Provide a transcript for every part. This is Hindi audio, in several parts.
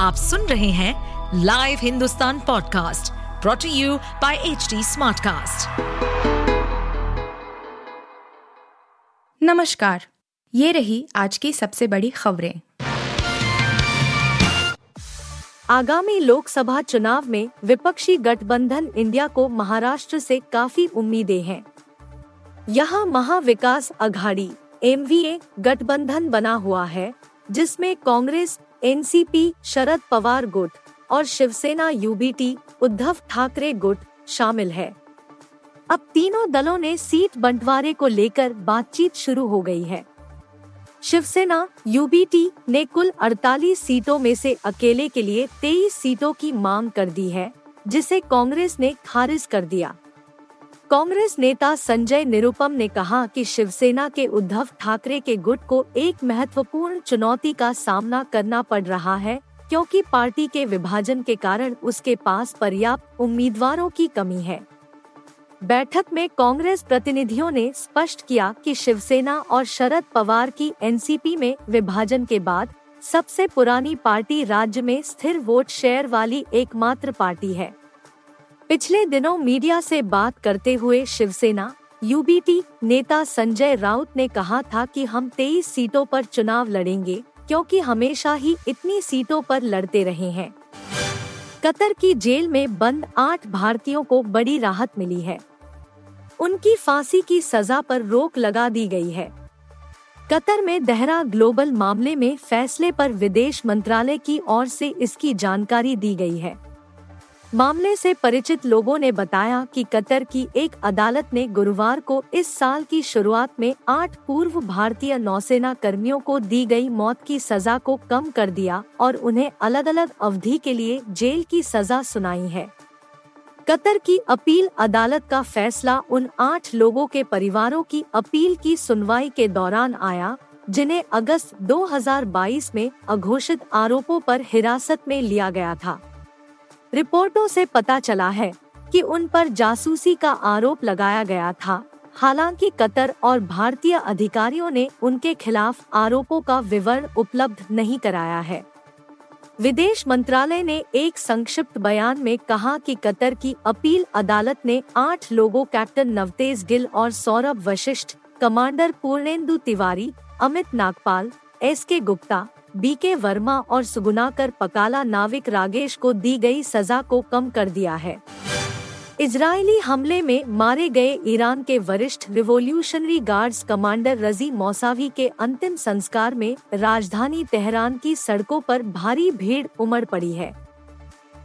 आप सुन रहे हैं live Hindustan podcast brought to you by H Smartcast. नमस्कार, ये रही आज की सबसे बड़ी खबरें आगामी लोकसभा चुनाव में विपक्षी गठबंधन इंडिया को महाराष्ट्र से काफ़ी उम्मीदें हैं यहाँ महाविकास अघाड़ी एमवीए गठबंधन बना हुआ है, जिसमें कांग्रेस एनसीपी शरद पवार गुट और शिवसेना यूबीटी उद्धव ठाकरे गुट शामिल है। अब तीनों दलों ने सीट बंटवारे को लेकर बातचीत शुरू हो गई है। शिवसेना, यूबीटी ने कुल 48 सीटों में से अकेले के लिए 23 सीटों की मांग कर दी है, जिसे कांग्रेस ने खारिज कर दिया। कांग्रेस नेता संजय निरुपम ने कहा कि शिवसेना के उद्धव ठाकरे के गुट को एक महत्वपूर्ण चुनौती का सामना करना पड़ रहा है, क्योंकि पार्टी के विभाजन के कारण उसके पास पर्याप्त उम्मीदवारों की कमी है। बैठक में कांग्रेस प्रतिनिधियों ने स्पष्ट किया कि शिवसेना और शरद पवार की एनसीपी में विभाजन के बाद सबसे पुरानी पार्टी राज्य में स्थिर वोट शेयर वाली एकमात्र पार्टी है। पिछले दिनों मीडिया से बात करते हुए शिवसेना, यूबीटी नेता संजय राउत ने कहा था कि हम तेईस सीटों पर चुनाव लड़ेंगे, क्योंकि हमेशा ही इतनी सीटों पर लड़ते रहे हैं। कतर की जेल में बंद आठ भारतीयों को बड़ी राहत मिली है। उनकी फांसी की सजा पर रोक लगा दी गई है। कतर में दहरा ग्लोबल मामले में फैसले पर विदेश मंत्रालय की ओर से इसकी जानकारी दी गई है। मामले से परिचित लोगों ने बताया कि कतर की एक अदालत ने गुरुवार को इस साल की शुरुआत में आठ पूर्व भारतीय नौसेना कर्मियों को दी गई मौत की सजा को कम कर दिया और उन्हें अलग अलग अवधि के लिए जेल की सजा सुनाई है। कतर की अपील अदालत का फैसला उन आठ लोगों के परिवारों की अपील की सुनवाई के दौरान आया, जिन्हें अगस्त 2022 में अघोषित आरोपों पर हिरासत में लिया गया था। रिपोर्टों से पता चला है कि उन पर जासूसी का आरोप लगाया गया था। हालाँकि कतर और भारतीय अधिकारियों ने उनके खिलाफ आरोपों का विवरण उपलब्ध नहीं कराया है। विदेश मंत्रालय ने एक संक्षिप्त बयान में कहा कि कतर की अपील अदालत ने आठ लोगों कैप्टन नवतेज गिल और Saurabh Vashishtha, commander Purnendu Tiwari, Amit Nagpal, S K Gupta B के वर्मा और सुगुनाकर पकाला नाविक रागेश को दी गई सजा को कम कर दिया है। इजरायली हमले में मारे गए ईरान के वरिष्ठ रिवोल्यूशनरी गार्ड्स कमांडर रज़ी मौसावी के अंतिम संस्कार में राजधानी तेहरान की सड़कों पर भारी भीड़ उमड़ पड़ी है।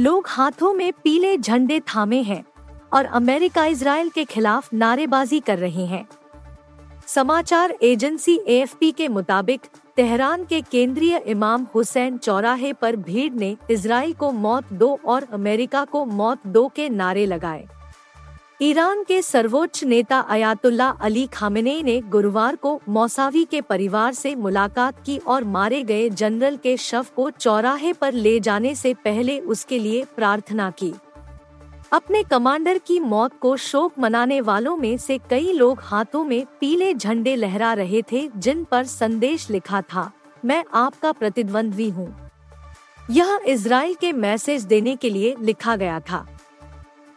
लोग हाथों में पीले झंडे थामे हैं और अमेरिका इसराइल के खिलाफ नारेबाजी कर रहे हैं। समाचार एजेंसी एएफपी के मुताबिक तेहरान के केंद्रीय इमाम हुसैन चौराहे पर भीड़ ने इसराइल को मौत दो और अमेरिका को मौत दो के नारे लगाए। ईरान के सर्वोच्च नेता अयातुल्ला अली खामेने ने गुरुवार को मौसावी के परिवार से मुलाकात की और मारे गए जनरल के शव को चौराहे पर ले जाने से पहले उसके लिए प्रार्थना की। अपने कमांडर की मौत को शोक मनाने वालों में से कई लोग हाथों में पीले झंडे लहरा रहे थे, जिन पर संदेश लिखा था, मैं आपका प्रतिद्वंद्वी हूँ। यह इसराइल के मैसेज देने के लिए लिखा गया था।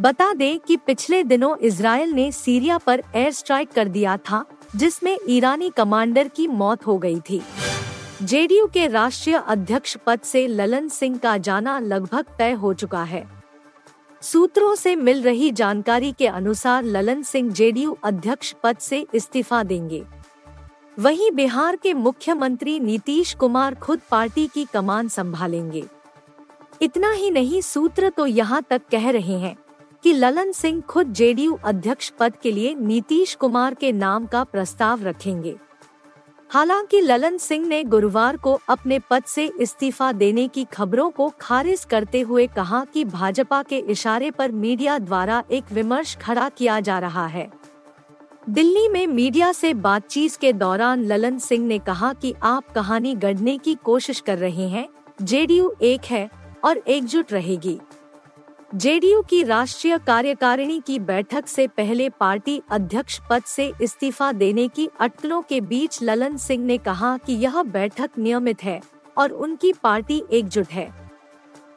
बता दें कि पिछले दिनों इसराइल ने सीरिया पर एयर स्ट्राइक कर दिया था, जिसमें ईरानी कमांडर की मौत हो गई थी। जेडीयू के राष्ट्रीय अध्यक्ष पद से ललन सिंह का जाना लगभग तय हो चुका है। सूत्रों से मिल रही जानकारी के अनुसार ललन सिंह जेडीयू अध्यक्ष पद से इस्तीफा देंगे। वहीं बिहार के मुख्यमंत्री नीतीश कुमार खुद पार्टी की कमान संभालेंगे। इतना ही नहीं, सूत्र तो यहाँ तक कह रहे हैं कि ललन सिंह खुद जेडीयू अध्यक्ष पद के लिए नीतीश कुमार के नाम का प्रस्ताव रखेंगे। हालाँकि ललन सिंह ने गुरुवार को अपने पद से इस्तीफा देने की खबरों को खारिज करते हुए कहा कि भाजपा के इशारे पर मीडिया द्वारा एक विमर्श खड़ा किया जा रहा है। दिल्ली में मीडिया से बातचीत के दौरान ललन सिंह ने कहा कि आप कहानी गढ़ने की कोशिश कर रहे हैं, जेडीयू एक है और एकजुट रहेगी। जेडीयू की राष्ट्रीय कार्यकारिणी की बैठक से पहले पार्टी अध्यक्ष पद से इस्तीफा देने की अटकलों के बीच ललन सिंह ने कहा कि यह बैठक नियमित है और उनकी पार्टी एकजुट है।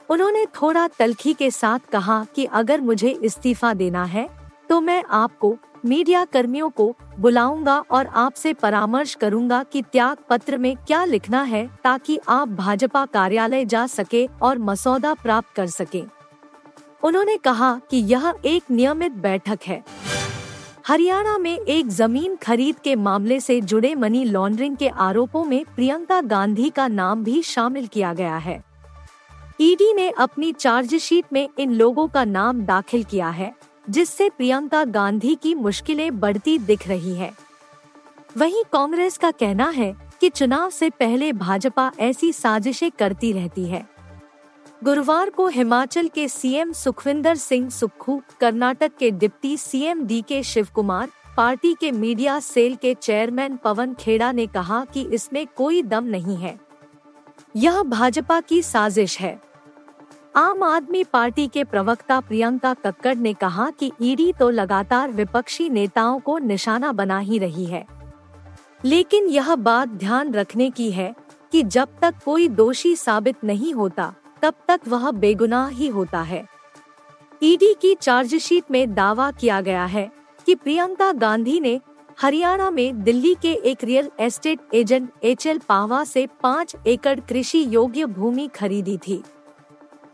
उन्होंने थोड़ा तलखी के साथ कहा कि अगर मुझे इस्तीफा देना है तो मैं आपको, मीडिया कर्मियों को, बुलाऊँगा और आपसे परामर्श करूँगा कि त्याग पत्र में क्या लिखना है ताकि आप भाजपा कार्यालय जा सके और मसौदा प्राप्त कर सके। उन्होंने कहा कि यह एक नियमित बैठक है। हरियाणा में एक ज़मीन खरीद के मामले से जुड़े मनी लॉन्ड्रिंग के आरोपों में प्रियंका गांधी का नाम भी शामिल किया गया है। ईडी ने अपनी चार्जशीट में इन लोगों का नाम दाखिल किया है, जिससे प्रियंका गांधी की मुश्किलें बढ़ती दिख रही है। वहीं कांग्रेस का कहना है कि चुनाव से पहले भाजपा ऐसी साजिशें करती रहती है। गुरुवार को हिमाचल के सीएम सुखविंदर सिंह सुक्खू, कर्नाटक के deputy CM D K Shiv Kumar party के मीडिया सेल के चेयरमैन पवन खेड़ा ने कहा कि इसमें कोई दम नहीं है। यह भाजपा की साजिश है। आम आदमी पार्टी के प्रवक्ता प्रियंका कक्कड़ ने कहा कि ईडी तो लगातार विपक्षी नेताओं को निशाना बना ही रही है। लेकिन यह बात ध्यान रखने की है कि जब तक कोई दोषी साबित नहीं होता तब तक वह बेगुनाह ही होता है ईडी की चार्जशीट में दावा किया गया है कि प्रियंका गांधी ने हरियाणा में दिल्ली के एक real estate agent H L Pawa से पाँच एकड़ कृषि योग्य भूमि खरीदी थी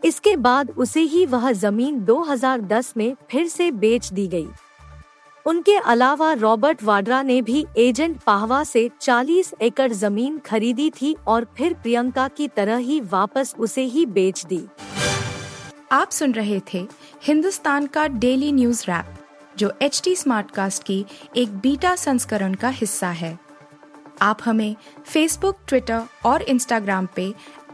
इसके बाद उसे ही वह ज़मीन 2010 में फिर से बेच दी गई। उनके अलावा रॉबर्ट वाड्रा ने भी एजेंट पाहवा से 40 एकड़ ज़मीन खरीदी थी और फिर प्रियंका की तरह ही वापस उसे ही बेच दी। आप सुन रहे थे हिंदुस्तान का डेली न्यूज़ रैप, जो एच टी स्मार्ट कास्ट की एक बीटा संस्करण का हिस्सा है। आप हमें फेसबुक ट्विटर और इंस्टाग्राम पे